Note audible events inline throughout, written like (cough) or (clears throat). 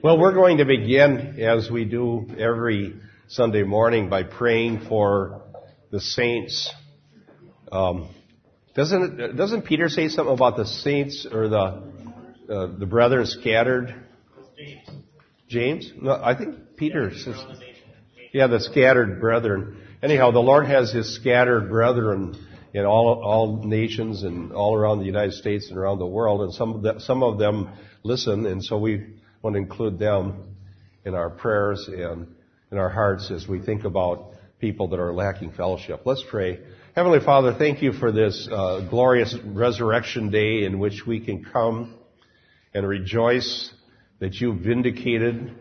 Well, we're going to begin as we do every Sunday morning by praying for the saints. Um, doesn't doesn't Peter say something about the saints or the uh, the brethren scattered? James. James? No, I think Peter says. Yeah, the scattered brethren. Anyhow, the Lord has His scattered brethren in all all nations and all around the United States and around the world, and some of the, some of them listen, and so we want to include them in our prayers and in our hearts as we think about people that are lacking fellowship. Let's pray. Heavenly Father, thank you for this uh, glorious resurrection day in which we can come and rejoice that you vindicated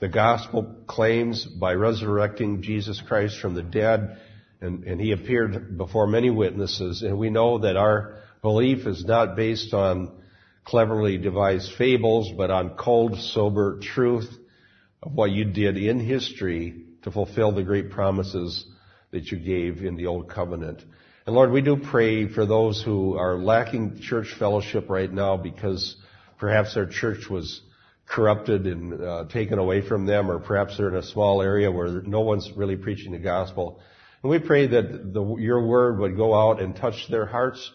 the gospel claims by resurrecting Jesus Christ from the dead. And, and he appeared before many witnesses. And we know that our belief is not based on cleverly devised fables, but on cold, sober truth of what you did in history to fulfill the great promises that you gave in the Old Covenant. And Lord, we do pray for those who are lacking church fellowship right now because perhaps their church was corrupted and uh, taken away from them, or perhaps they're in a small area where no one's really preaching the gospel. And we pray that the, your word would go out and touch their hearts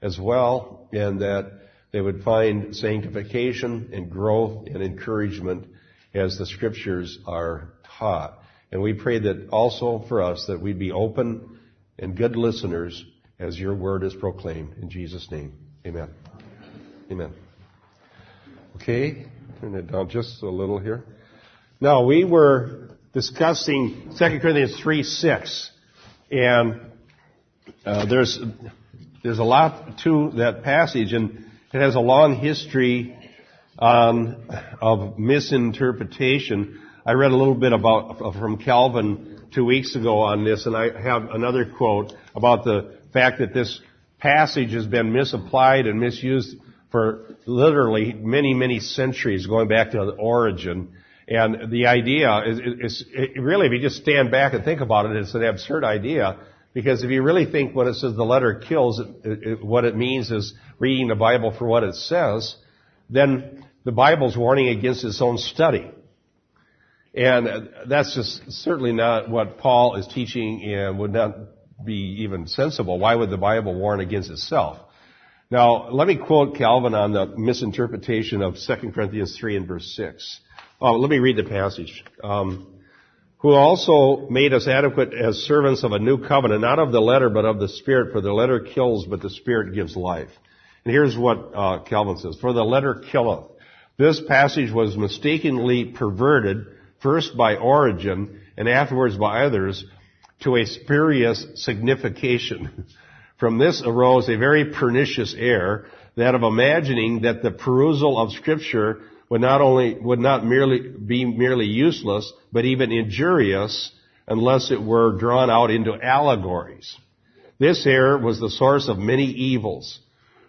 as well, and that they would find sanctification and growth and encouragement as the scriptures are taught. And we pray that also for us that we'd be open and good listeners as your word is proclaimed. In Jesus' name. Amen. Amen. Okay, turn it down just a little here. Now we were discussing 2 Corinthians 3 6. And uh, there's there's a lot to that passage, and it has a long history um, of misinterpretation. I read a little bit about from Calvin two weeks ago on this, and I have another quote about the fact that this passage has been misapplied and misused for literally many, many centuries, going back to the origin. And the idea is, is, is really, if you just stand back and think about it, it's an absurd idea. Because if you really think when it says the letter kills, it, it, what it means is reading the Bible for what it says, then the Bible's warning against its own study. And that's just certainly not what Paul is teaching and would not be even sensible. Why would the Bible warn against itself? Now, let me quote Calvin on the misinterpretation of 2 Corinthians 3 and verse 6. Oh, let me read the passage. Um, who also made us adequate as servants of a new covenant, not of the letter, but of the Spirit, for the letter kills, but the Spirit gives life. And here's what uh, Calvin says, for the letter killeth. This passage was mistakenly perverted, first by Origen, and afterwards by others, to a spurious signification. (laughs) From this arose a very pernicious error, that of imagining that the perusal of scripture would not only, would not merely be merely useless, but even injurious unless it were drawn out into allegories. This error was the source of many evils.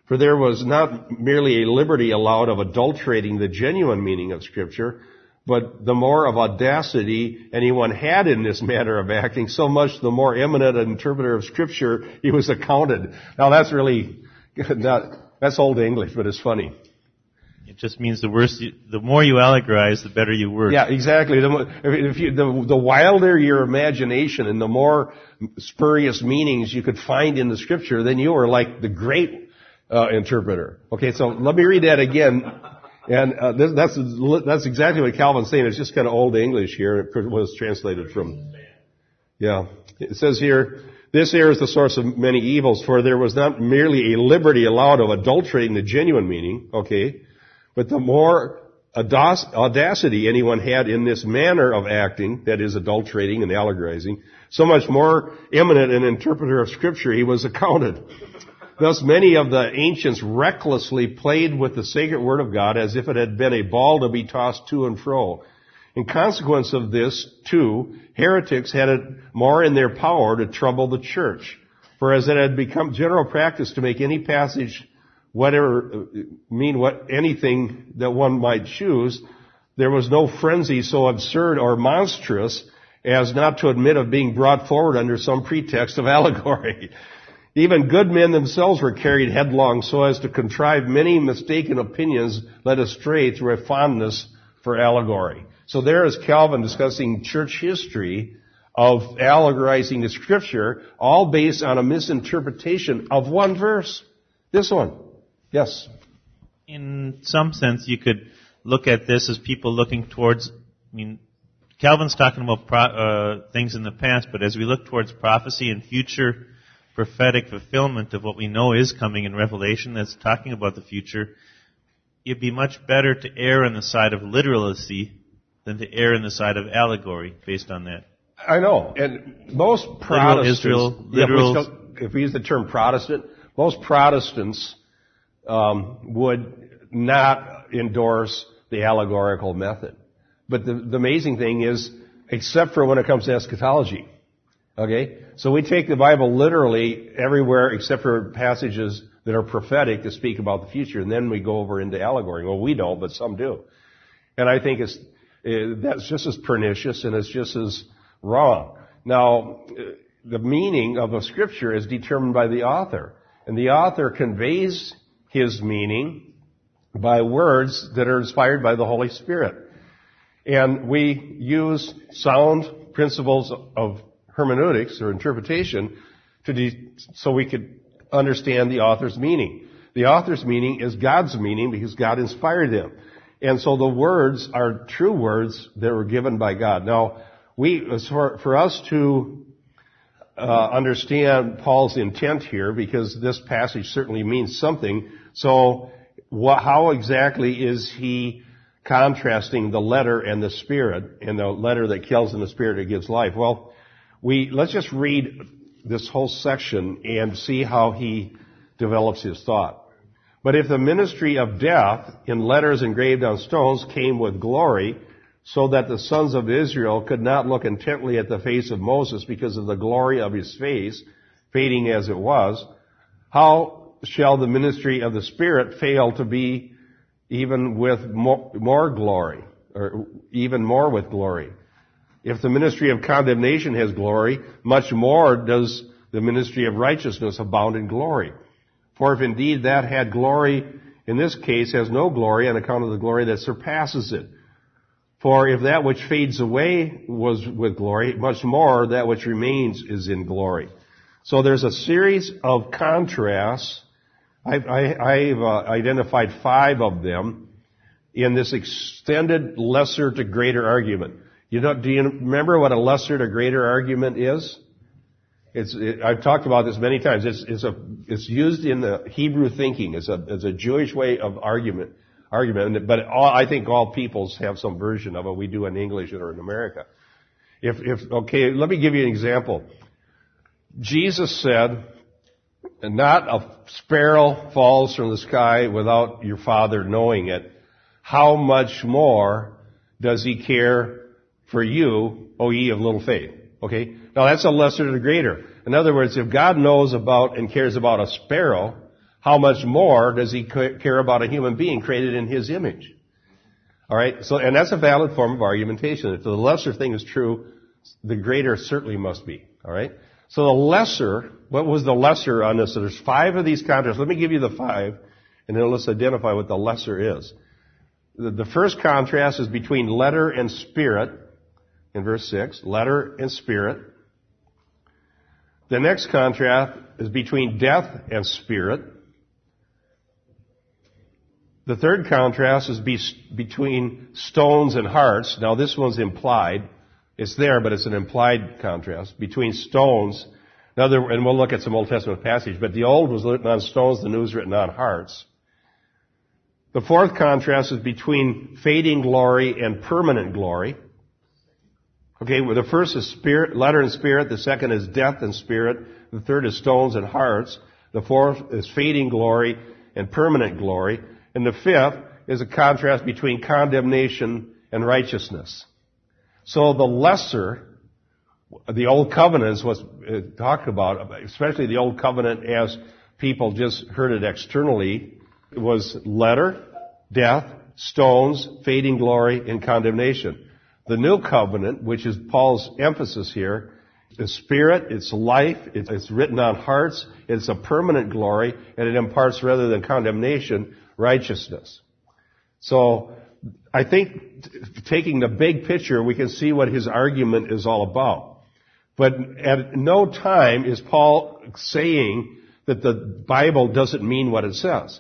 For there was not merely a liberty allowed of adulterating the genuine meaning of scripture, but the more of audacity anyone had in this manner of acting, so much the more eminent an interpreter of scripture he was accounted. Now that's really (laughs) not, that's old English, but it's funny. It just means the worse, you, the more you allegorize, the better you work. Yeah, exactly. The, if you, the, the wilder your imagination and the more spurious meanings you could find in the scripture, then you are like the great uh, interpreter. Okay, so let me read that again. And uh, this, that's that's exactly what Calvin's saying. It's just kind of old English here. It was translated from. Yeah, it says here. This error is the source of many evils, for there was not merely a liberty allowed of adulterating the genuine meaning, okay, but the more audacity anyone had in this manner of acting, that is adulterating and allegorizing, so much more eminent an interpreter of scripture he was accounted. Thus many of the ancients recklessly played with the sacred word of God as if it had been a ball to be tossed to and fro. In consequence of this, too, heretics had it more in their power to trouble the church. For as it had become general practice to make any passage whatever mean what anything that one might choose, there was no frenzy so absurd or monstrous as not to admit of being brought forward under some pretext of (laughs) allegory. Even good men themselves were carried headlong so as to contrive many mistaken opinions led astray through a fondness for allegory. So there is Calvin discussing church history of allegorizing the scripture, all based on a misinterpretation of one verse. This one. Yes. In some sense, you could look at this as people looking towards, I mean, Calvin's talking about pro, uh, things in the past, but as we look towards prophecy and future prophetic fulfillment of what we know is coming in Revelation that's talking about the future, it'd be much better to err on the side of literalacy than to err on the side of allegory based on that. I know. And most Protestants, literal Israel, literal, yeah, if we use the term Protestant, most Protestants um, would not endorse the allegorical method. But the, the amazing thing is, except for when it comes to eschatology, okay? So we take the Bible literally everywhere except for passages that are prophetic to speak about the future, and then we go over into allegory. Well, we don't, but some do. And I think it's, uh, that's just as pernicious and it's just as wrong. Now, uh, the meaning of a scripture is determined by the author. And the author conveys his meaning by words that are inspired by the Holy Spirit. And we use sound principles of hermeneutics or interpretation to de- so we could understand the author's meaning. The author's meaning is God's meaning because God inspired him. And so the words are true words that were given by God. Now, we, for, for us to uh, understand Paul's intent here, because this passage certainly means something, so what, how exactly is he contrasting the letter and the spirit, and the letter that kills and the spirit that gives life? Well, we, let's just read this whole section and see how he develops his thought. But if the ministry of death in letters engraved on stones came with glory, so that the sons of Israel could not look intently at the face of Moses because of the glory of his face, fading as it was, how shall the ministry of the Spirit fail to be even with more, more glory, or even more with glory? If the ministry of condemnation has glory, much more does the ministry of righteousness abound in glory. For if indeed that had glory, in this case has no glory on account of the glory that surpasses it. For if that which fades away was with glory, much more that which remains is in glory. So there's a series of contrasts. I've, I, have uh, identified five of them in this extended lesser to greater argument. You know, do you remember what a lesser to greater argument is? It's, it, I've talked about this many times. It's, it's, a, it's used in the Hebrew thinking as a, as a Jewish way of argument argument, but all, I think all peoples have some version of it. We do in English or in America. If, if, okay, let me give you an example. Jesus said, not a sparrow falls from the sky without your father knowing it. How much more does he care for you, O ye of little faith? Okay? Now that's a lesser to the greater. In other words, if God knows about and cares about a sparrow, how much more does he care about a human being created in his image? Alright, so, and that's a valid form of argumentation. If the lesser thing is true, the greater certainly must be. Alright? So the lesser, what was the lesser on this? So there's five of these contrasts. Let me give you the five, and then let's identify what the lesser is. The, the first contrast is between letter and spirit, in verse 6. Letter and spirit. The next contrast is between death and spirit. The third contrast is be, between stones and hearts. Now this one's implied. It's there, but it's an implied contrast between stones. Another, and we'll look at some Old Testament passage, but the old was written on stones, the new is written on hearts. The fourth contrast is between fading glory and permanent glory. Okay, well, the first is spirit, letter and spirit. The second is death and spirit. The third is stones and hearts. The fourth is fading glory and permanent glory. And the fifth is a contrast between condemnation and righteousness. So the lesser, the old covenant is what's uh, talked about, especially the old covenant as people just heard it externally, was letter, death, stones, fading glory, and condemnation. The new covenant, which is Paul's emphasis here, is spirit, it's life, it's written on hearts, it's a permanent glory, and it imparts rather than condemnation, righteousness. So I think taking the big picture, we can see what his argument is all about. But at no time is Paul saying that the Bible doesn't mean what it says.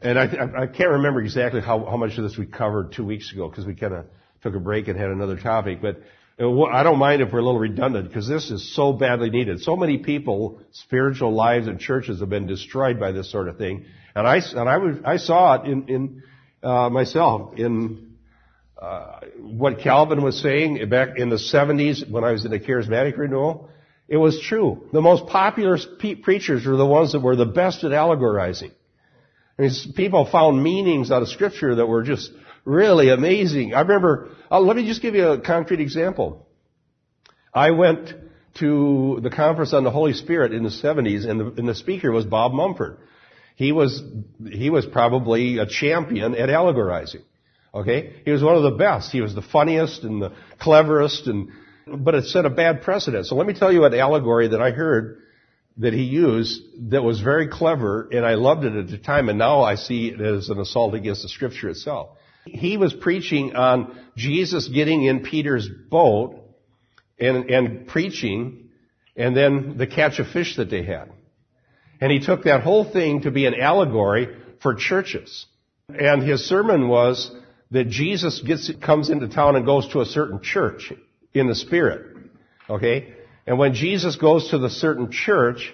And I, I can't remember exactly how, how much of this we covered two weeks ago because we kind of took a break and had another topic. But I don't mind if we're a little redundant because this is so badly needed. So many people, spiritual lives and churches have been destroyed by this sort of thing. And I, and I, was, I saw it in, in uh, myself in uh, what Calvin was saying back in the 70s when I was in the charismatic renewal. It was true. The most popular preachers were the ones that were the best at allegorizing. I mean, people found meanings out of scripture that were just really amazing. I remember, uh, let me just give you a concrete example. I went to the conference on the Holy Spirit in the 70s and the, and the speaker was Bob Mumford. He was, he was probably a champion at allegorizing. Okay? He was one of the best. He was the funniest and the cleverest and, but it set a bad precedent. So let me tell you an allegory that I heard that he used that was very clever and I loved it at the time and now I see it as an assault against the scripture itself. He was preaching on Jesus getting in Peter's boat and, and preaching and then the catch of fish that they had. And he took that whole thing to be an allegory for churches. And his sermon was that Jesus gets, comes into town and goes to a certain church in the spirit. Okay? And when Jesus goes to the certain church,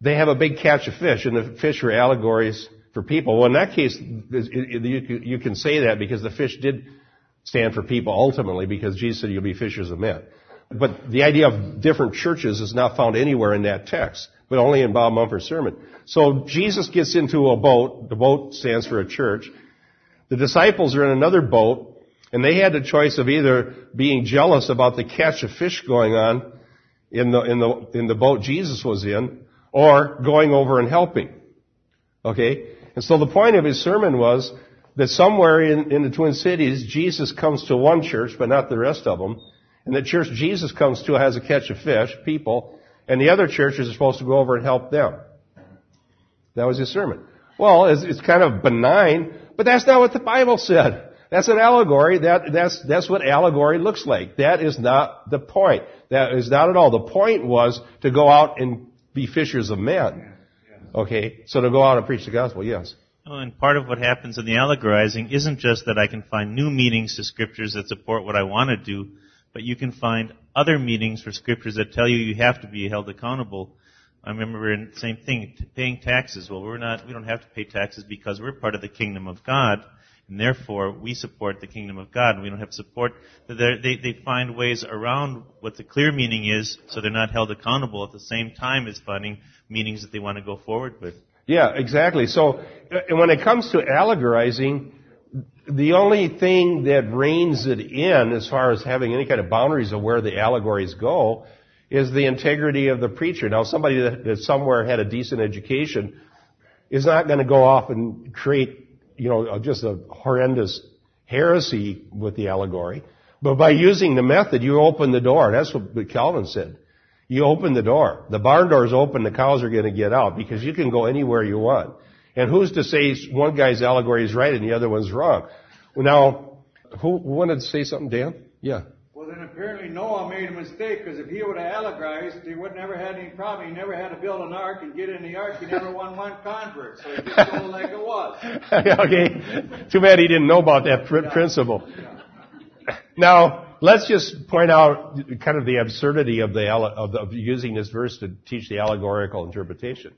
they have a big catch of fish, and the fish are allegories for people. Well, in that case, you can say that because the fish did stand for people ultimately, because Jesus said you'll be fishers of men. But the idea of different churches is not found anywhere in that text, but only in Bob Mumford's sermon. So Jesus gets into a boat. The boat stands for a church. The disciples are in another boat, and they had the choice of either being jealous about the catch of fish going on in the, in the, in the boat Jesus was in, or going over and helping. Okay? And so the point of his sermon was that somewhere in, in the Twin Cities, Jesus comes to one church, but not the rest of them. And the church Jesus comes to has a catch of fish, people, and the other churches are supposed to go over and help them. That was his sermon. Well, it's, it's kind of benign, but that's not what the Bible said. That's an allegory. That, that's, that's what allegory looks like. That is not the point. That is not at all. The point was to go out and be fishers of men. Okay? So to go out and preach the gospel, yes. And part of what happens in the allegorizing isn't just that I can find new meanings to scriptures that support what I want to do, but you can find other meanings for scriptures that tell you you have to be held accountable. I remember in the same thing, paying taxes. Well, we're not, we don't have to pay taxes because we're part of the kingdom of God and therefore we support the kingdom of God, and we don't have support. They, they find ways around what the clear meaning is, so they're not held accountable at the same time as finding meanings that they want to go forward with. Yeah, exactly. So, uh, and when it comes to allegorizing, the only thing that reins it in, as far as having any kind of boundaries of where the allegories go, is the integrity of the preacher. Now, somebody that, that somewhere had a decent education is not going to go off and create you know, just a horrendous heresy with the allegory. But by using the method, you open the door. That's what Calvin said. You open the door. The barn door is open, the cows are going to get out because you can go anywhere you want. And who's to say one guy's allegory is right and the other one's wrong? Now, who wanted to say something, Dan? Yeah Well, then apparently Noah made a mistake because if he would have allegorized, he would never had any problem. He never had to build an ark and get in the ark. He never won one convert. So he just told like it was. (laughs) okay. Too bad he didn't know about that pr- yeah. principle. Yeah. Now, let's just point out kind of the absurdity of the, of, the, of using this verse to teach the allegorical interpretation.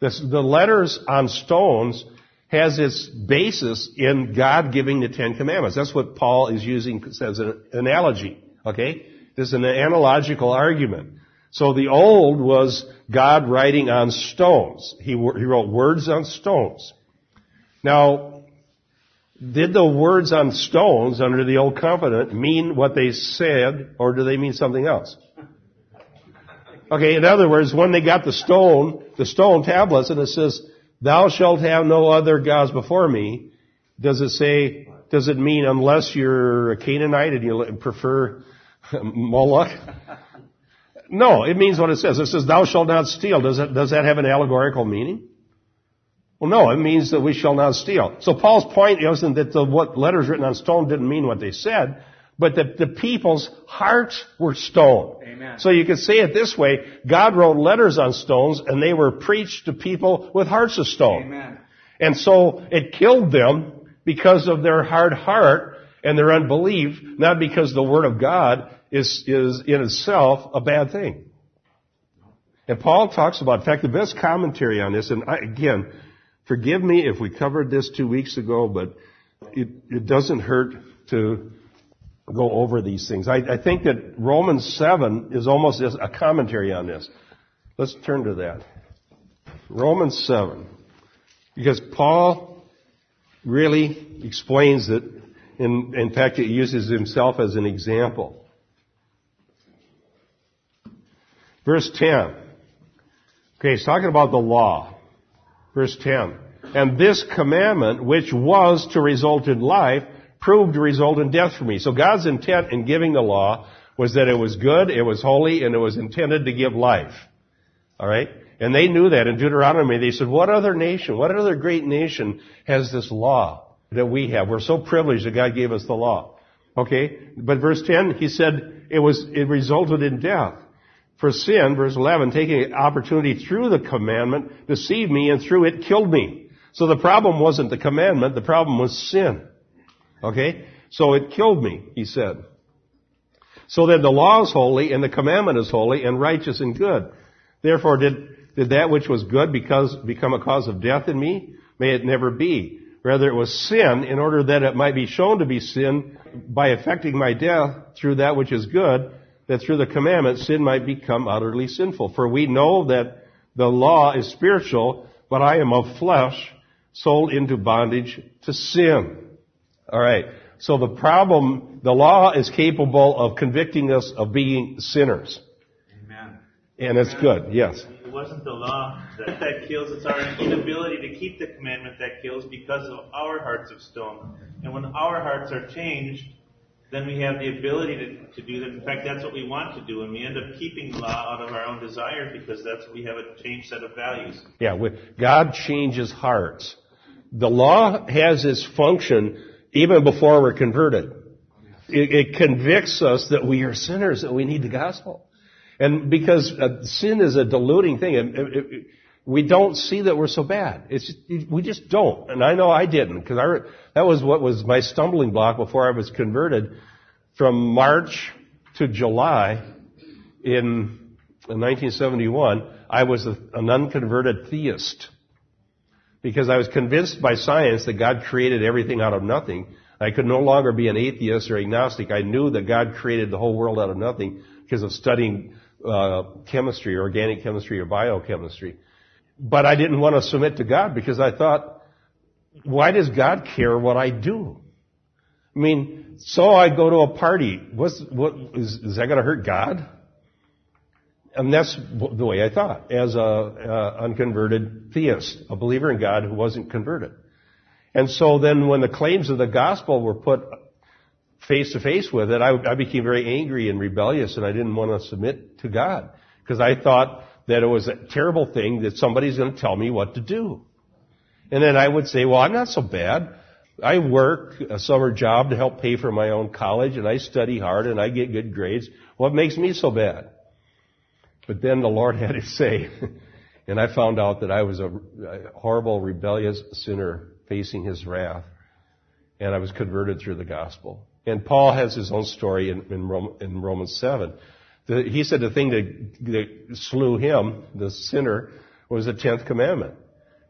This, the letters on stones has its basis in God giving the Ten Commandments. That's what Paul is using as an analogy. Okay? This is an analogical argument. So the old was God writing on stones. He, he wrote words on stones. Now, did the words on stones under the old covenant mean what they said, or do they mean something else? Okay, in other words, when they got the stone, the stone tablets, and it says, Thou shalt have no other gods before me. Does it say, does it mean unless you're a Canaanite and you prefer (laughs) Moloch? No, it means what it says. It says, thou shalt not steal. Does that, does that have an allegorical meaning? Well, no, it means that we shall not steal. So Paul's point isn't that the, what letters written on stone didn't mean what they said, but that the people's hearts were stone. Amen. So you could say it this way, God wrote letters on stones and they were preached to people with hearts of stone. Amen. And so it killed them because of their hard heart and their unbelief, not because the Word of God is, is in itself a bad thing. And Paul talks about, in fact, the best commentary on this, and I, again, forgive me if we covered this two weeks ago, but it, it doesn't hurt to go over these things. I, I think that Romans 7 is almost a commentary on this. Let's turn to that. Romans 7. Because Paul really explains it. In, in fact, he uses himself as an example. Verse 10. Okay, he's talking about the law. Verse 10. And this commandment, which was to result in life, proved to result in death for me. So God's intent in giving the law was that it was good, it was holy, and it was intended to give life. Alright? And they knew that in Deuteronomy. They said, what other nation, what other great nation has this law that we have? We're so privileged that God gave us the law. Okay? But verse 10, he said it was, it resulted in death. For sin, verse 11, taking opportunity through the commandment, deceived me and through it killed me. So the problem wasn't the commandment, the problem was sin. Okay? So it killed me, he said. So then the law is holy and the commandment is holy and righteous and good. Therefore did, did that which was good because, become a cause of death in me? May it never be. Rather it was sin in order that it might be shown to be sin by effecting my death through that which is good, that through the commandment sin might become utterly sinful. For we know that the law is spiritual, but I am of flesh, sold into bondage to sin. Alright. So the problem, the law is capable of convicting us of being sinners. Amen. And it's good, yes. It wasn't the law that, that kills, it's our inability to keep the commandment that kills because of our hearts of stone. And when our hearts are changed, then we have the ability to, to do that. In fact, that's what we want to do, and we end up keeping the law out of our own desire because that's we have a changed set of values. Yeah, God changes hearts. The law has its function even before we're converted. It, it, convicts us that we are sinners, that we need the gospel. And because uh, sin is a deluding thing, it, it, we don't see that we're so bad. It's we just don't. And I know I didn't, because I, that was what was my stumbling block before I was converted. From March to July in, in 1971, I was a, an unconverted theist because I was convinced by science that God created everything out of nothing. I could no longer be an atheist or agnostic. I knew that God created the whole world out of nothing because of studying uh, chemistry, organic chemistry, or biochemistry. But I didn't want to submit to God because I thought, why does God care what I do? I mean, so I go to a party. What's, what, is, is that going to hurt God? And that's the way I thought, as a uh, unconverted theist, a believer in God who wasn't converted. And so then when the claims of the gospel were put face to face with it, I, I became very angry and rebellious and I didn't want to submit to God. Because I thought that it was a terrible thing that somebody's going to tell me what to do. And then I would say, well, I'm not so bad. I work a summer job to help pay for my own college and I study hard and I get good grades. What makes me so bad? But then the Lord (laughs) had to say, and I found out that I was a, horrible, rebellious sinner facing His wrath, and I was converted through the gospel. And Paul has his own story in, in, Rome, in Romans 7. The, he said the thing that, that slew him, the sinner, was the tenth commandment.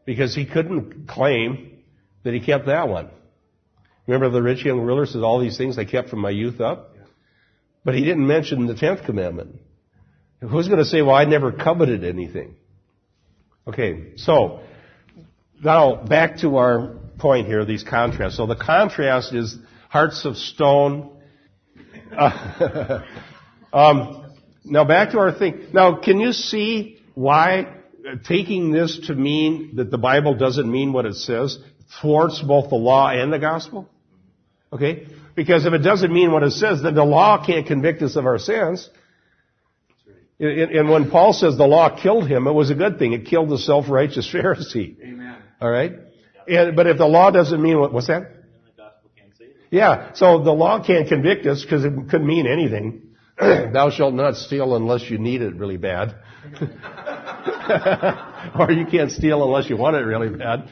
Because he couldn't claim that he kept that one. Remember the rich young ruler says all these things I kept from my youth up? But he didn't mention the tenth commandment. Who's going to say, well, I never coveted anything? Okay, so now back to our point here, these contrasts. So the contrast is hearts of stone. Uh, (laughs) um, now back to our thing. Now, can you see why taking this to mean that the Bible doesn't mean what it says thwarts both the law and the gospel? Okay? Because if it doesn't mean what it says, then the law can't convict us of our sins. And when Paul says the law killed him, it was a good thing. It killed the self-righteous (laughs) Pharisee. Amen. All right? And, but if the law doesn't mean what, what's that? Yeah, so the law can't convict us because it could mean anything. (clears throat) Thou shalt not steal unless you need it really bad. (laughs) or you can't steal unless you want it really bad.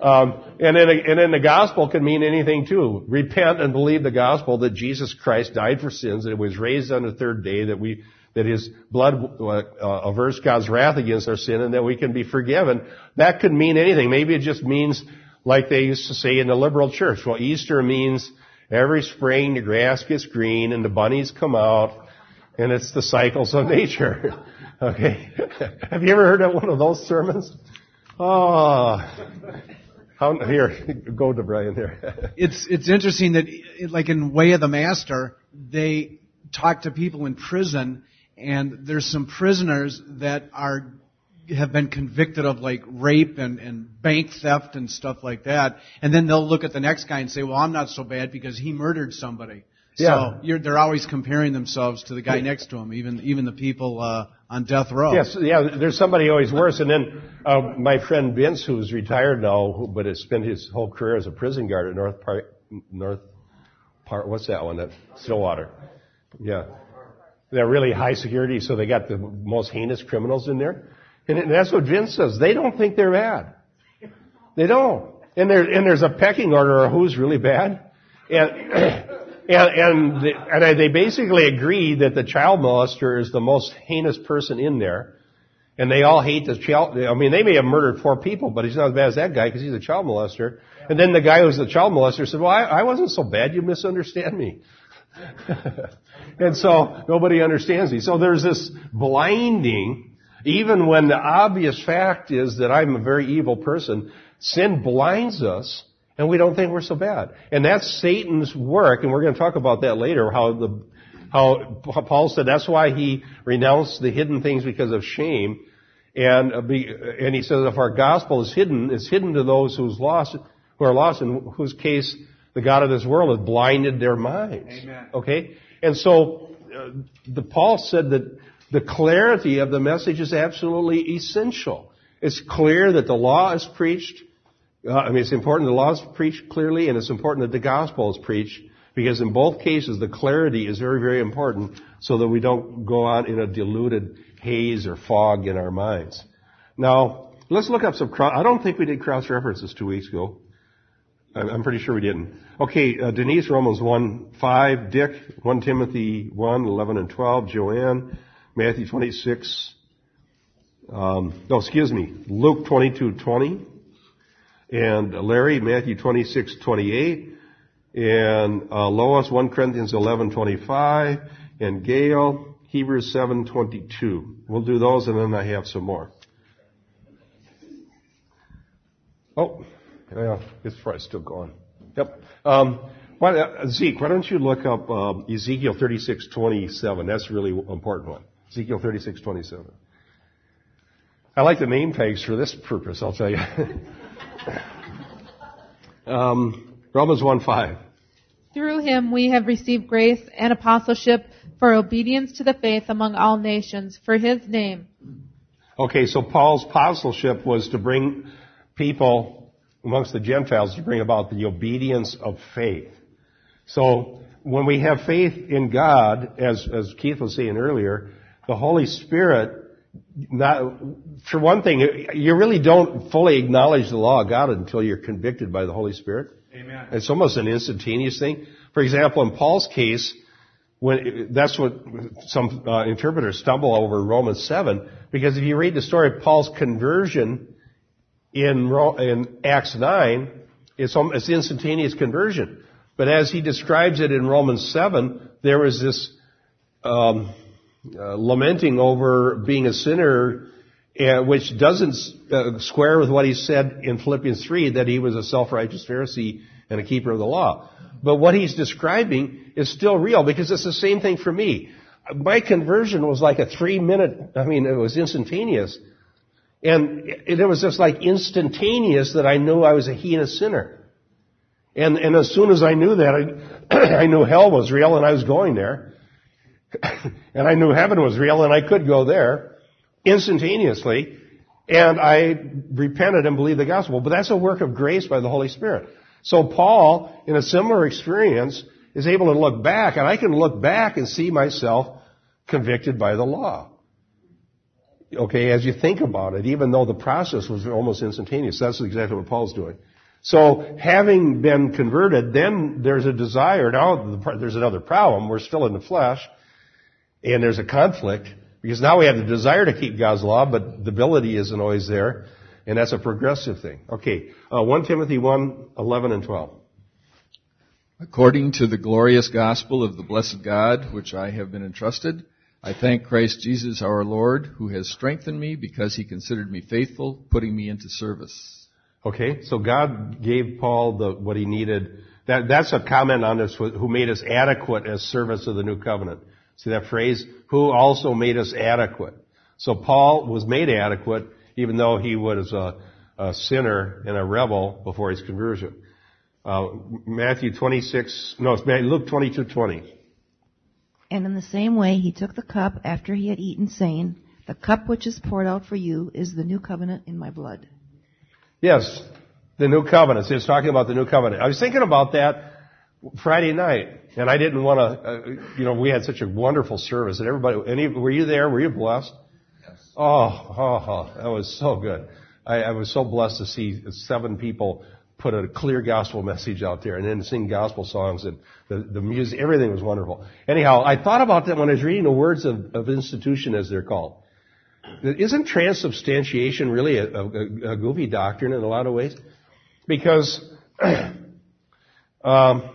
Um, and then, and then the gospel can mean anything too. Repent and believe the gospel that Jesus Christ died for sins, that it was raised on the third day, that we, that His blood uh, averts God's wrath against our sin, and that we can be forgiven. That could mean anything. Maybe it just means, like they used to say in the liberal church, well, Easter means every spring the grass gets green and the bunnies come out, and it's the cycles of nature. (laughs) okay. (laughs) Have you ever heard of one of those sermons? Oh, how, here, (laughs) go to Brian here. it's it's interesting that, like in Way of the Master, they talk to people in prison, and there's some prisoners that are have been convicted of like rape and, and bank theft and stuff like that, and then they'll look at the next guy and say, "Well, I'm not so bad because he murdered somebody." Yeah. So they're always comparing themselves to the guy next to him, even even the people uh, on death row. Yes, yeah. There's somebody always worse. And then uh, my friend Vince, who's retired now, but has spent his whole career as a prison guard at North Park, North Park. What's that one? That Stillwater. Yeah, they're really high security, so they got the most heinous criminals in there. And that's what Vince says. They don't think they're bad. They don't. And there and there's a pecking order of who's really bad. And (coughs) And, and, the, and they basically agree that the child molester is the most heinous person in there. And they all hate the child. I mean, they may have murdered four people, but he's not as bad as that guy because he's a child molester. And then the guy who's the child molester said, well, I, I wasn't so bad. You misunderstand me. (laughs) and so nobody understands me. So there's this blinding, even when the obvious fact is that I'm a very evil person. Sin blinds us and we don't think we're so bad. And that's Satan's work, and we're going to talk about that later, how the, how Paul said that's why he renounced the hidden things because of shame. And, uh, and he says if our gospel is hidden, it's hidden to those who's lost, who are lost, in whose case the God of this world has blinded their minds. Amen. Okay? And so, uh, the Paul said that the clarity of the message is absolutely essential. It's clear that the law is preached, uh, I mean, it's important the law is preached clearly, and it's important that the gospel is preached, because in both cases the clarity is very, very important, so that we don't go on in a diluted haze or fog in our minds. Now, let's look up some. I don't think we did cross references two weeks ago. I'm pretty sure we didn't. Okay, uh, Denise, Romans 1, 5, Dick, 1 Timothy 1, 11 and 12, Joanne, Matthew 26, um, no, excuse me, Luke 22, 20, and Larry, Matthew 26, 28. And uh, Lois, 1 Corinthians 11, 25. And Gail, Hebrews 7, 22. We'll do those and then I have some more. Oh, yeah, it's probably still going. Yep. Um, why, uh, Zeke, why don't you look up uh, Ezekiel 36, 27? That's a really important one. Ezekiel 36, 27. I like the name tags for this purpose, I'll tell you. (laughs) um, Romans 1 5. Through him we have received grace and apostleship for obedience to the faith among all nations for his name. Okay, so Paul's apostleship was to bring people amongst the Gentiles to bring about the obedience of faith. So when we have faith in God, as, as Keith was saying earlier, the Holy Spirit not, for one thing, you really don't fully acknowledge the law of God until you're convicted by the Holy Spirit. Amen. It's almost an instantaneous thing. For example, in Paul's case, when that's what some uh, interpreters stumble over Romans seven, because if you read the story of Paul's conversion in in Acts nine, it's it's instantaneous conversion. But as he describes it in Romans seven, there was this. Um, uh, lamenting over being a sinner, uh, which doesn't uh, square with what he said in Philippians 3 that he was a self-righteous Pharisee and a keeper of the law. But what he's describing is still real because it's the same thing for me. My conversion was like a three minute, I mean, it was instantaneous. And it, was just like instantaneous that I knew I was a heinous sinner. And, and as soon as I knew that, I, (clears throat) I knew hell was real and I was going there. (laughs) and I knew heaven was real and I could go there instantaneously. And I repented and believed the gospel. But that's a work of grace by the Holy Spirit. So Paul, in a similar experience, is able to look back, and I can look back and see myself convicted by the law. Okay, as you think about it, even though the process was almost instantaneous, that's exactly what Paul's doing. So, having been converted, then there's a desire. Now, there's another problem. We're still in the flesh, and there's a conflict, because now we have the desire to keep God's law, but the ability isn't always there, and that's a progressive thing. Okay, uh, 1 Timothy 1, 11 and 12. According to the glorious gospel of the blessed God, which I have been entrusted, I thank Christ Jesus our Lord, who has strengthened me because he considered me faithful, putting me into service. Okay, so God gave Paul the, what he needed. That, that's a comment on this, who made us adequate as servants of the new covenant. See that phrase? Who also made us adequate. So Paul was made adequate, even though he was a, a sinner and a rebel before his conversion. Uh, Matthew 26, no, it's Luke 22, 20. And in the same way, he took the cup after he had eaten, saying, The cup which is poured out for you is the new covenant in my blood. Yes, the new covenant. So it's talking about the new covenant. I was thinking about that Friday night, and I didn't want to, uh, you know, we had such a wonderful service, and everybody, any, were you there? Were you blessed? Yes. Oh, oh, (laughs) oh that was so good. I, I was so blessed to see seven people put a clear gospel message out there and then sing gospel songs and the, the music, everything was wonderful. Anyhow, I thought about that when I was reading the words of, of institution as they're called. Isn't transubstantiation really a, a, a goofy doctrine in a lot of ways? Because (clears throat) um,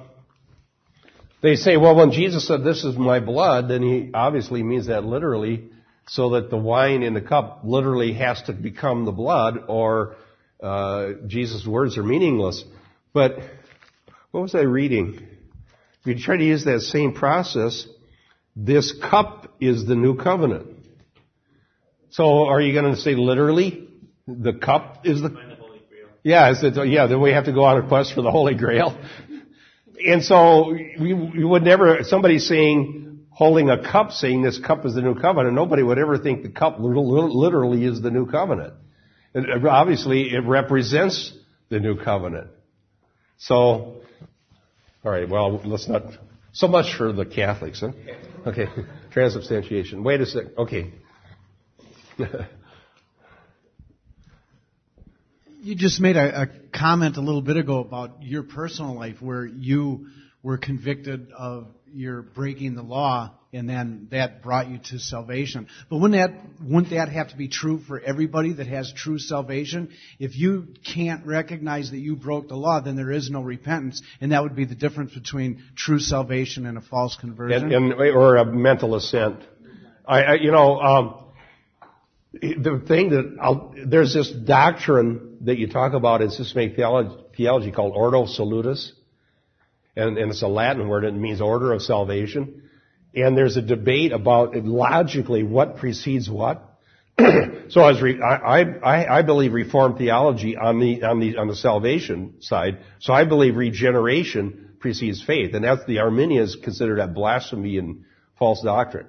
they say, well, when Jesus said, this is my blood, then he obviously means that literally, so that the wine in the cup literally has to become the blood, or uh, Jesus' words are meaningless. But what was I reading? If you try to use that same process, this cup is the new covenant. So are you going to say literally the cup is the yeah, is it, yeah, then we have to go on a quest for the Holy Grail. (laughs) And so we, we would never, somebody saying, holding a cup saying this cup is the new covenant, nobody would ever think the cup literally is the new covenant. And obviously, it represents the new covenant. So, all right, well, let's not, so much for the Catholics, huh? Okay, (laughs) transubstantiation. Wait a sec, okay. (laughs) you just made a, a, comment a little bit ago about your personal life where you were convicted of your breaking the law and then that brought you to salvation. But wouldn't that, wouldn't that have to be true for everybody that has true salvation? If you can't recognize that you broke the law, then there is no repentance, and that would be the difference between true salvation and a false conversion. And, and or a mental assent. I, I you know, um, the thing that I'll, there's this doctrine that you talk about in systematic theology, theology called ordo salutis, and, and it's a Latin word. It means order of salvation and there's a debate about logically what precedes what. (clears throat) so as re- I, I, I believe Reformed theology on the on the on the salvation side. So I believe regeneration precedes faith, and that's the Arminians consider that blasphemy and false doctrine.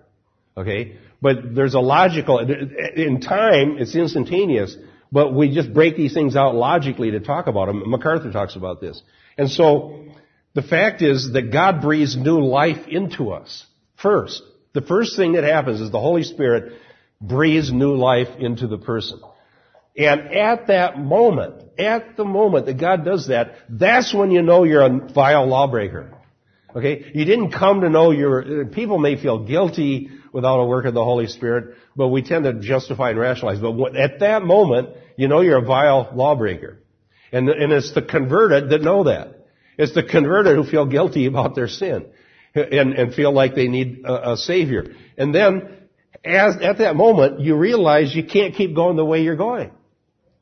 Okay, but there's a logical in time it's instantaneous, but we just break these things out logically to talk about them. MacArthur talks about this, and so the fact is that God breathes new life into us. First, the first thing that happens is the Holy Spirit breathes new life into the person. And at that moment, at the moment that God does that, that's when you know you're a vile lawbreaker. Okay? You didn't come to know your, people may feel guilty without a work of the Holy Spirit, but we tend to justify and rationalize. But at that moment, you know you're a vile lawbreaker. And, and it's the converted that know that. It's the converted who feel guilty about their sin and, and feel like they need a, a savior. And then, as, at that moment, you realize you can't keep going the way you're going.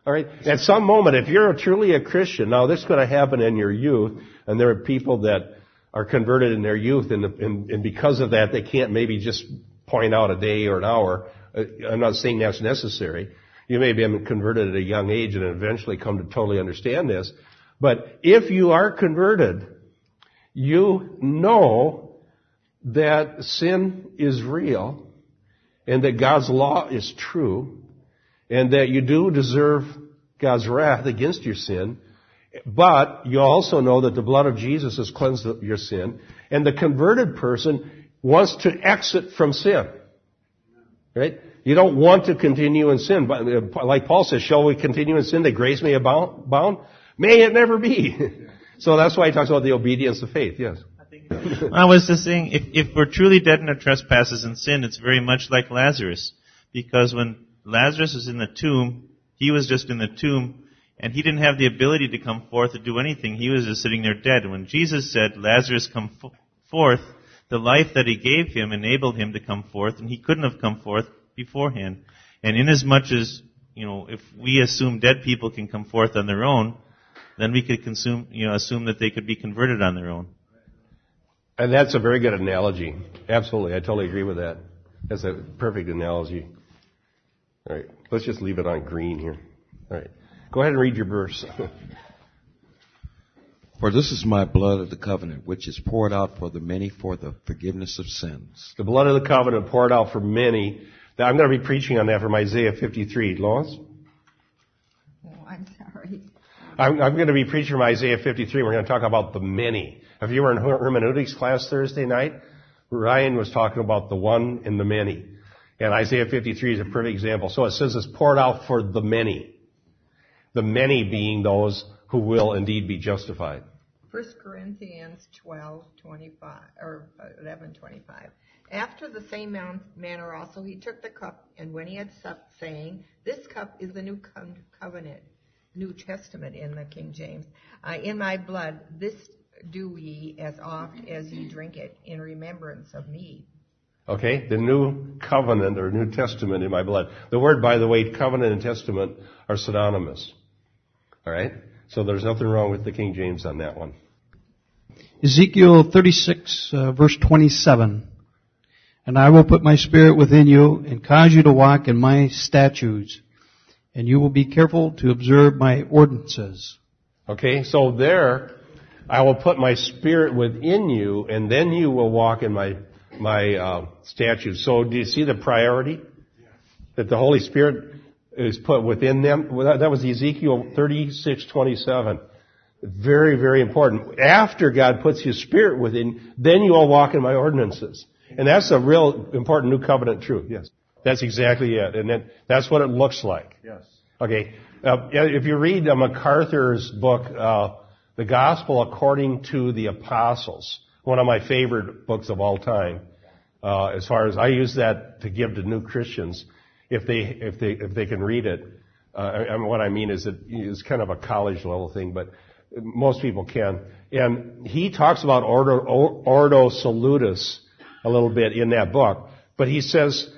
Alright? At some moment, if you're truly a Christian, now this could have happened in your youth, and there are people that are converted in their youth, and, and, and because of that, they can't maybe just point out a day or an hour. Uh, I'm not saying that's necessary. You may be converted at a young age and eventually come to totally understand this. But if you are converted, you know that sin is real and that God's law is true and that you do deserve God's wrath against your sin, but you also know that the blood of Jesus has cleansed your sin, and the converted person wants to exit from sin. Right? You don't want to continue in sin. But like Paul says, shall we continue in sin that grace may abound? May it never be. (laughs) so that's why he talks about the obedience of faith. Yes. I was just saying, if, if we're truly dead in our trespasses and sin, it's very much like Lazarus. Because when Lazarus was in the tomb, he was just in the tomb, and he didn't have the ability to come forth to do anything. He was just sitting there dead. And when Jesus said, Lazarus, come f- forth, the life that he gave him enabled him to come forth, and he couldn't have come forth beforehand. And inasmuch as, you know, if we assume dead people can come forth on their own, then we could consume, you know, assume that they could be converted on their own. And that's a very good analogy. Absolutely. I totally agree with that. That's a perfect analogy. All right. Let's just leave it on green here. All right. Go ahead and read your verse. (laughs) For this is my blood of the covenant, which is poured out for the many for the forgiveness of sins. The blood of the covenant poured out for many. I'm going to be preaching on that from Isaiah 53. Lois? I'm. I'm, I'm going to be preaching from Isaiah 53. We're going to talk about the many. If you were in hermeneutics class Thursday night, Ryan was talking about the one and the many. And Isaiah 53 is a perfect example. So it says it's poured out for the many. The many being those who will indeed be justified. 1 Corinthians 12, 25, or 11, 25. After the same manner also he took the cup, and when he had supped, saying, This cup is the new covenant, New Testament in the King James, uh, in my blood, this do ye as oft as ye drink it in remembrance of me. Okay, the new covenant or New Testament in my blood. The word, by the way, covenant and testament are synonymous. All right? So there's nothing wrong with the King James on that one. Ezekiel 36, uh, verse 27. And I will put my spirit within you and cause you to walk in my statutes, and you will be careful to observe my ordinances. Okay, so there, I will put my spirit within you, and then you will walk in my my uh, statutes. So, do you see the priority that the Holy Spirit is put within them? That was Ezekiel thirty-six twenty-seven. Very, very important. After God puts His Spirit within, then you will walk in my ordinances. And that's a real important new covenant truth. Yes. That's exactly it. And that, that's what it looks like. Yes. Okay. Uh, if you read uh, MacArthur's book, uh, The Gospel According to the Apostles, one of my favorite books of all time, uh, as far as I use that to give to new Christians, if they if they if they can read it. Uh, I mean, what I mean is that it's kind of a college level thing, but most people can. And he talks about ordo, ordo salutis a little bit in that book, but he says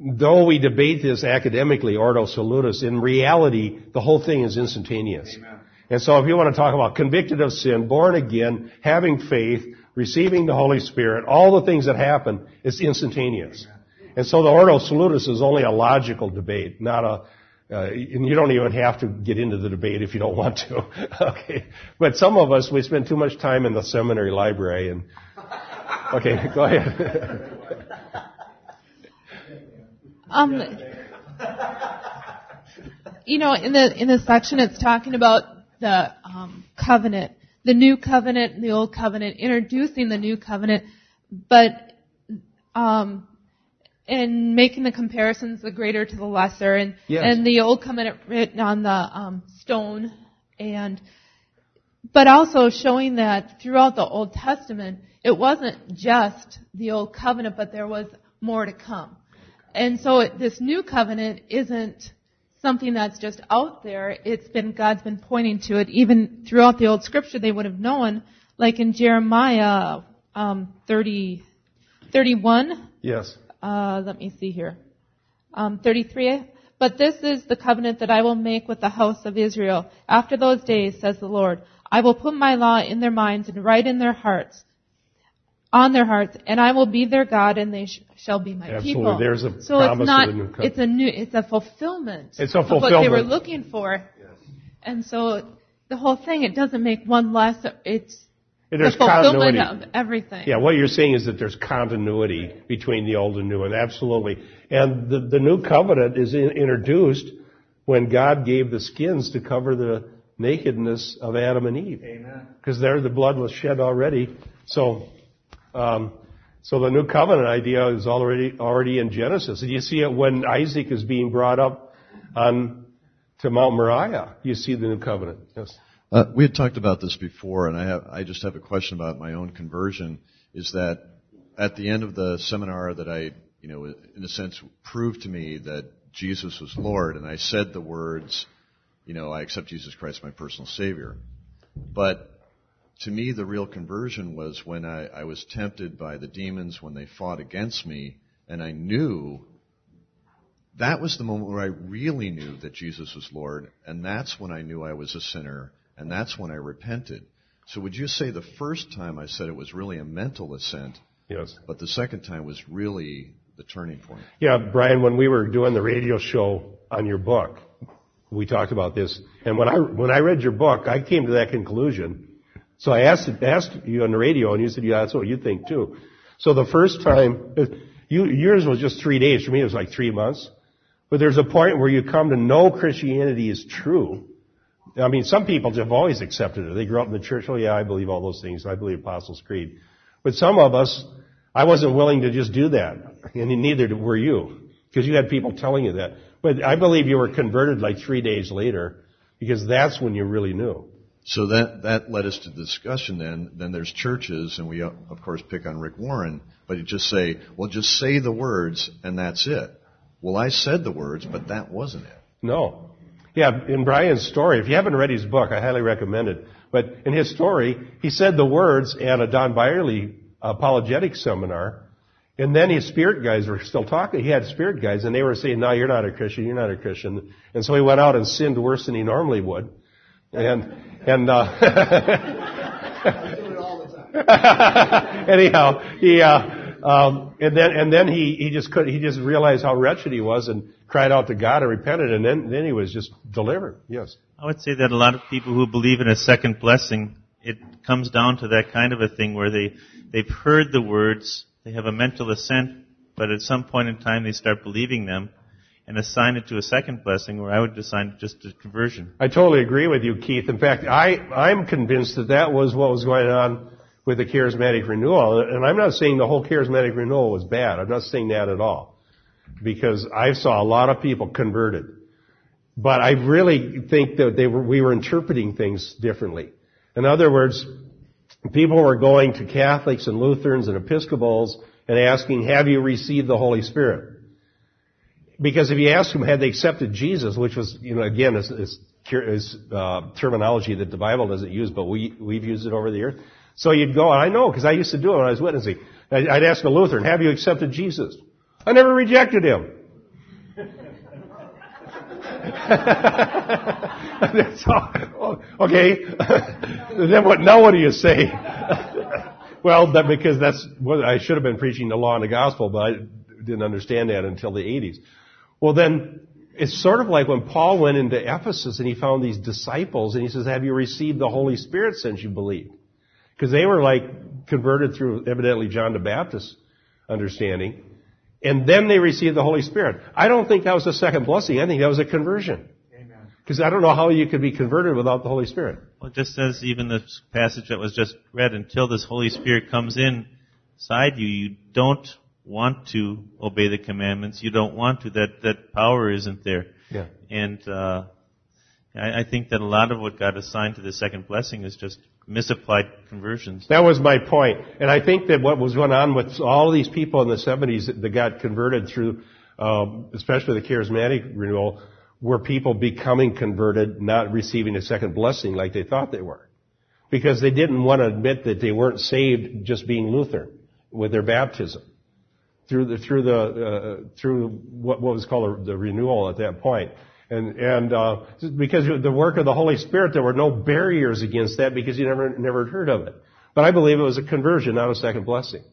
though we debate this academically, ordo salutis, in reality, the whole thing is instantaneous. Amen. And so if you want to talk about convicted of sin, born again, having faith, receiving the Holy Spirit, all the things that happen, it's instantaneous. Amen. And so the ordo salutis is only a logical debate, not a, uh, and you don't even have to get into the debate if you don't want to. (laughs) okay. But some of us, we spend too much time in the seminary library and, okay, go ahead. (laughs) Um, you know, in the in the section, it's talking about the um, covenant, the new covenant, and the old covenant, introducing the new covenant, but um, and making the comparisons, the greater to the lesser, and yes. and the old covenant written on the um, stone, and but also showing that throughout the Old Testament, it wasn't just the old covenant, but there was more to come. And so this new covenant isn't something that's just out there. It's been, God's been pointing to it. Even throughout the old scripture, they would have known, like in Jeremiah, um, 30, 31. Yes. Uh, let me see here. Um, 33. But this is the covenant that I will make with the house of Israel. After those days, says the Lord, I will put my law in their minds and write in their hearts on their hearts, and I will be their God, and they sh- shall be my Absolutely. people. There's a so promise it's not. of the new covenant. It's a new. It's a fulfillment. It's a Of what they were looking for. Yes. And so the whole thing, it doesn't make one less. It's And there's the fulfillment continuity. of everything. Yeah, what you're saying is that there's continuity between the old and new, and absolutely. And the, the new covenant is in, introduced when God gave the skins to cover the nakedness of Adam and Eve. Amen. Because there the blood was shed already. So, um, so the new covenant idea is already already in Genesis. And you see it when Isaac is being brought up on to Mount Moriah. You see the new covenant. Yes. Uh, we had talked about this before, and I have I just have a question about my own conversion. Is that at the end of the seminar that I, you know, in a sense, proved to me that Jesus was Lord, and I said the words, you know, I accept Jesus Christ my personal Savior. But to me, the real conversion was when I, I was tempted by the demons when they fought against me, and I knew that was the moment where I really knew that Jesus was Lord, and that's when I knew I was a sinner, and that's when I repented. So would you say the first time I said it was really a mental assent, Yes. but the second time was really the turning point? Yeah, Brian, when we were doing the radio show on your book, we talked about this. And when I, when I read your book, I came to that conclusion. So I asked, asked you on the radio and you said, yeah, that's what you think too. So the first time, you, yours was just three days. For me, it was like three months. But there's a point where you come to know Christianity is true. I mean, some people have always accepted it. They grew up in the church. Oh yeah, I believe all those things. I believe Apostles' Creed. But some of us, I wasn't willing to just do that. And neither were you. Because you had people telling you that. But I believe you were converted like three days later. Because that's when you really knew. So that, that led us to the discussion then. Then there's churches, and we, of course, pick on Rick Warren, but you just say, well, just say the words, and that's it. Well, I said the words, but that wasn't it. No. Yeah, in Brian's story, if you haven't read his book, I highly recommend it. But in his story, he said the words at a Don Byerly apologetic seminar, and then his spirit guys were still talking. He had spirit guys, and they were saying, no, you're not a Christian, you're not a Christian. And so he went out and sinned worse than he normally would. And, and, uh, (laughs) anyhow, he, uh, um, and then, and then he, he just could, he just realized how wretched he was and cried out to God and repented, and then, then he was just delivered. Yes. I would say that a lot of people who believe in a second blessing, it comes down to that kind of a thing where they, they've heard the words, they have a mental assent, but at some point in time they start believing them and assign it to a second blessing where I would assign it just to conversion. I totally agree with you, Keith. In fact, I, I'm convinced that that was what was going on with the charismatic renewal. And I'm not saying the whole charismatic renewal was bad. I'm not saying that at all. Because I saw a lot of people converted. But I really think that they were, we were interpreting things differently. In other words, people were going to Catholics and Lutherans and Episcopals and asking, have you received the Holy Spirit? Because if you ask them, had they accepted Jesus, which was, you know, again, is, is, is uh, terminology that the Bible doesn't use, but we, we've used it over the years. So you'd go, I know, because I used to do it when I was witnessing. I'd ask a Lutheran, have you accepted Jesus? I never rejected him. (laughs) so, okay. (laughs) then what, now what do you say? (laughs) well, that, because that's what I should have been preaching the law and the gospel, but I didn't understand that until the 80s. Well then, it's sort of like when Paul went into Ephesus and he found these disciples and he says, have you received the Holy Spirit since you believed? Because they were like converted through evidently John the Baptist's understanding. And then they received the Holy Spirit. I don't think that was a second blessing. I think that was a conversion. Because I don't know how you could be converted without the Holy Spirit. Well, it just says even the passage that was just read, until this Holy Spirit comes inside you, you don't want to obey the commandments. You don't want to. That that power isn't there. Yeah. And uh, I, I think that a lot of what God assigned to the second blessing is just misapplied conversions. That was my point. And I think that what was going on with all these people in the 70s that got converted through, um, especially the charismatic renewal, were people becoming converted, not receiving a second blessing like they thought they were. Because they didn't want to admit that they weren't saved just being Lutheran with their baptism. Through the, through the, uh, through what, what was called the renewal at that point. And, and, uh, because the work of the Holy Spirit, there were no barriers against that because you never, never heard of it. But I believe it was a conversion, not a second blessing.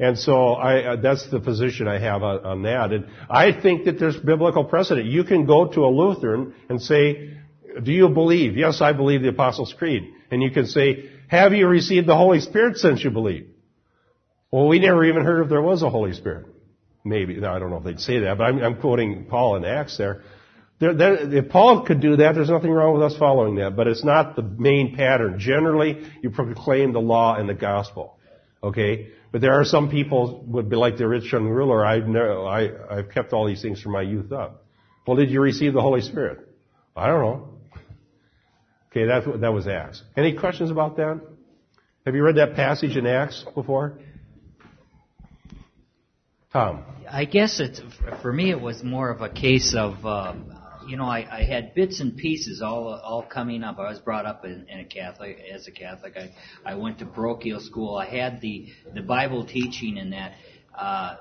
And so I, uh, that's the position I have on, on, that. And I think that there's biblical precedent. You can go to a Lutheran and say, do you believe? Yes, I believe the Apostles' Creed. And you can say, have you received the Holy Spirit since you believe? Well, we never even heard if there was a Holy Spirit. Maybe. Now, I don't know if they'd say that, but I'm, I'm quoting Paul in Acts there. There, there, if Paul could do that, there's nothing wrong with us following that, but it's not the main pattern. Generally, you proclaim the law and the gospel. Okay? But there are some people would be like the rich young ruler. I've, never, I, I've kept all these things from my youth up. Well, did you receive the Holy Spirit? I don't know. Okay, what that was asked. Any questions about that? Have you read that passage in Acts before? Tom. I guess it's for me. It was more of a case of uh, you know I, I had bits and pieces all all coming up. I was brought up in, in a Catholic as a Catholic. I I went to parochial school. I had the the Bible teaching in that. Uh,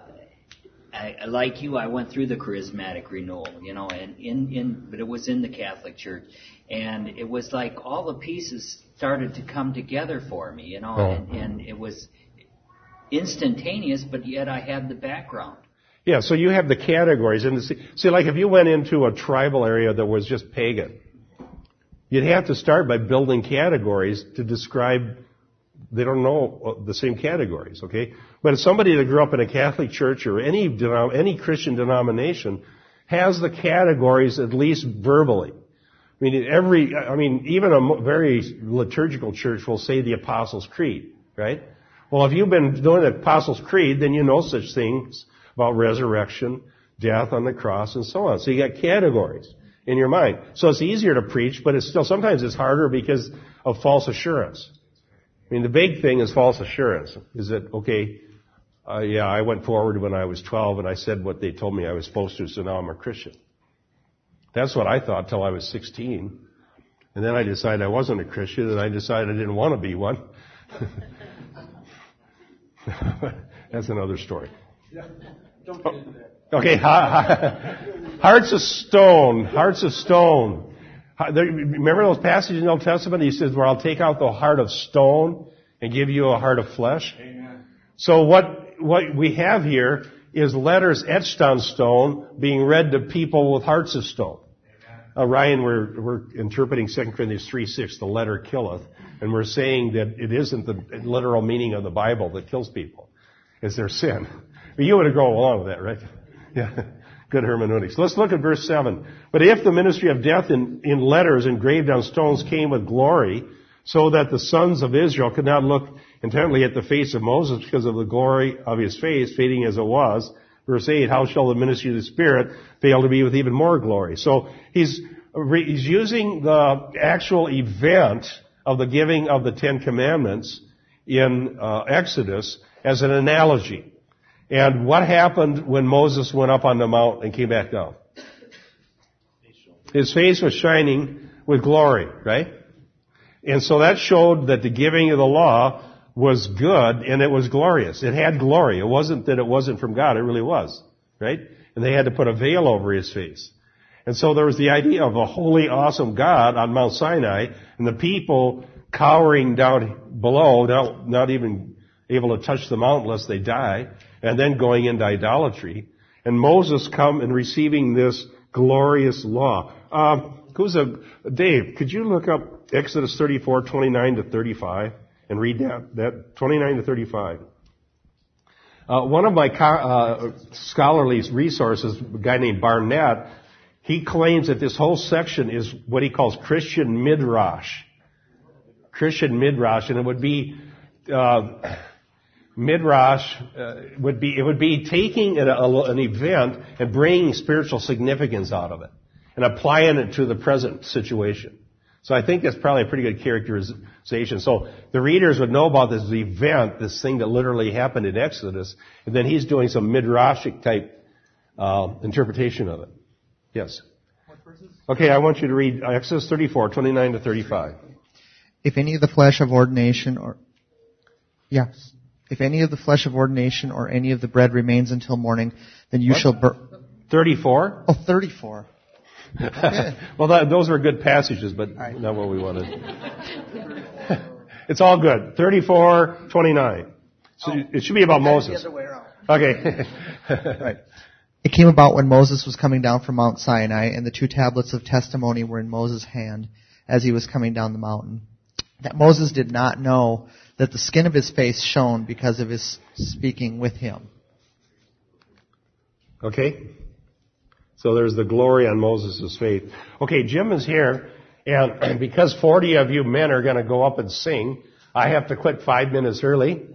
I, like you, I went through the charismatic renewal, you know, and in, in, but it was in the Catholic Church, and it was like all the pieces started to come together for me, you know, Oh. and, and it was instantaneous, but yet I had the background. Yeah, so you have the categories. And see, see, like if you went into a tribal area that was just pagan, you'd have to start by building categories to describe, they don't know uh, the same categories, okay? But if somebody that grew up in a Catholic church or any, denom- any Christian denomination has the categories at least verbally. I mean, every, I mean, even a very liturgical church will say the Apostles' Creed, right? Well, if you've been doing the Apostles' Creed, then you know such things about resurrection, death on the cross, and so on. So you got categories in your mind. So it's easier to preach, but it's still, sometimes it's harder because of false assurance. I mean, the big thing is false assurance. Is that, okay, uh, yeah, I went forward when I was 12 and I said what they told me I was supposed to, so now I'm a Christian. That's what I thought till I was 16. And then I decided I wasn't a Christian and I decided I didn't want to be one. (laughs) (laughs) That's another story. Don't get into that. Okay, hearts of stone, hearts of stone. Remember those passages in the Old Testament? He says, where I'll take out the heart of stone and give you a heart of flesh. So what, what we have here is letters etched on stone being read to people with hearts of stone. Uh, Ryan, we're, we're interpreting 2 Corinthians 3, 6, the letter killeth, and we're saying that it isn't the literal meaning of the Bible that kills people. It's their sin. But you would go along with that, right? (laughs) Yeah. Good hermeneutics. Let's look at verse 7. But if the ministry of death in, in letters engraved on stones came with glory, so that the sons of Israel could not look intently at the face of Moses because of the glory of his face, fading as it was. Verse 8, how shall the ministry of the Spirit fail to be with even more glory? So he's, he's using the actual event of the giving of the Ten Commandments in uh, Exodus as an analogy. And what happened when Moses went up on the mount and came back down? His face was shining with glory, right? And so that showed that the giving of the law was good and it was glorious. It had glory. It wasn't that it wasn't from God. It really was, right? And they had to put a veil over his face. And so there was the idea of a holy, awesome God on Mount Sinai and the people cowering down below, not, not even able to touch the mountain unless they die, and then going into idolatry. And Moses come and receiving this glorious law. Um, who's a, Dave, could you look up Exodus 34, 29 to 35 and read that, that 29 to 35? Uh, one of my co- uh, scholarly resources, a guy named Barnett, he claims that this whole section is what he calls Christian midrash. Christian midrash, and it would be uh, midrash uh, would be it would be taking an, a, an event and bringing spiritual significance out of it and applying it to the present situation. So I think that's probably a pretty good characterization. So the readers would know about this event, this thing that literally happened in Exodus, and then he's doing some midrashic type uh, interpretation of it. Yes. Okay, I want you to read Exodus 34, 29 to 35. If any of the flesh of ordination or yes, if any of the flesh of ordination or any of the bread remains until morning, then you What? shall burn. 34? Oh, 34. (laughs) well, that, those were good passages, but not what we wanted. (laughs) it's all good. 34, 29. So it should be about Moses. Okay. (laughs) right. It came about when Moses was coming down from Mount Sinai, and the two tablets of testimony were in Moses' hand as he was coming down the mountain. That Moses did not know that the skin of his face shone because of his speaking with him. Okay. So there's the glory on Moses' faith. Okay, Jim is here, and (clears throat) because 40 of you men are going to go up and sing, I have to quit five minutes early.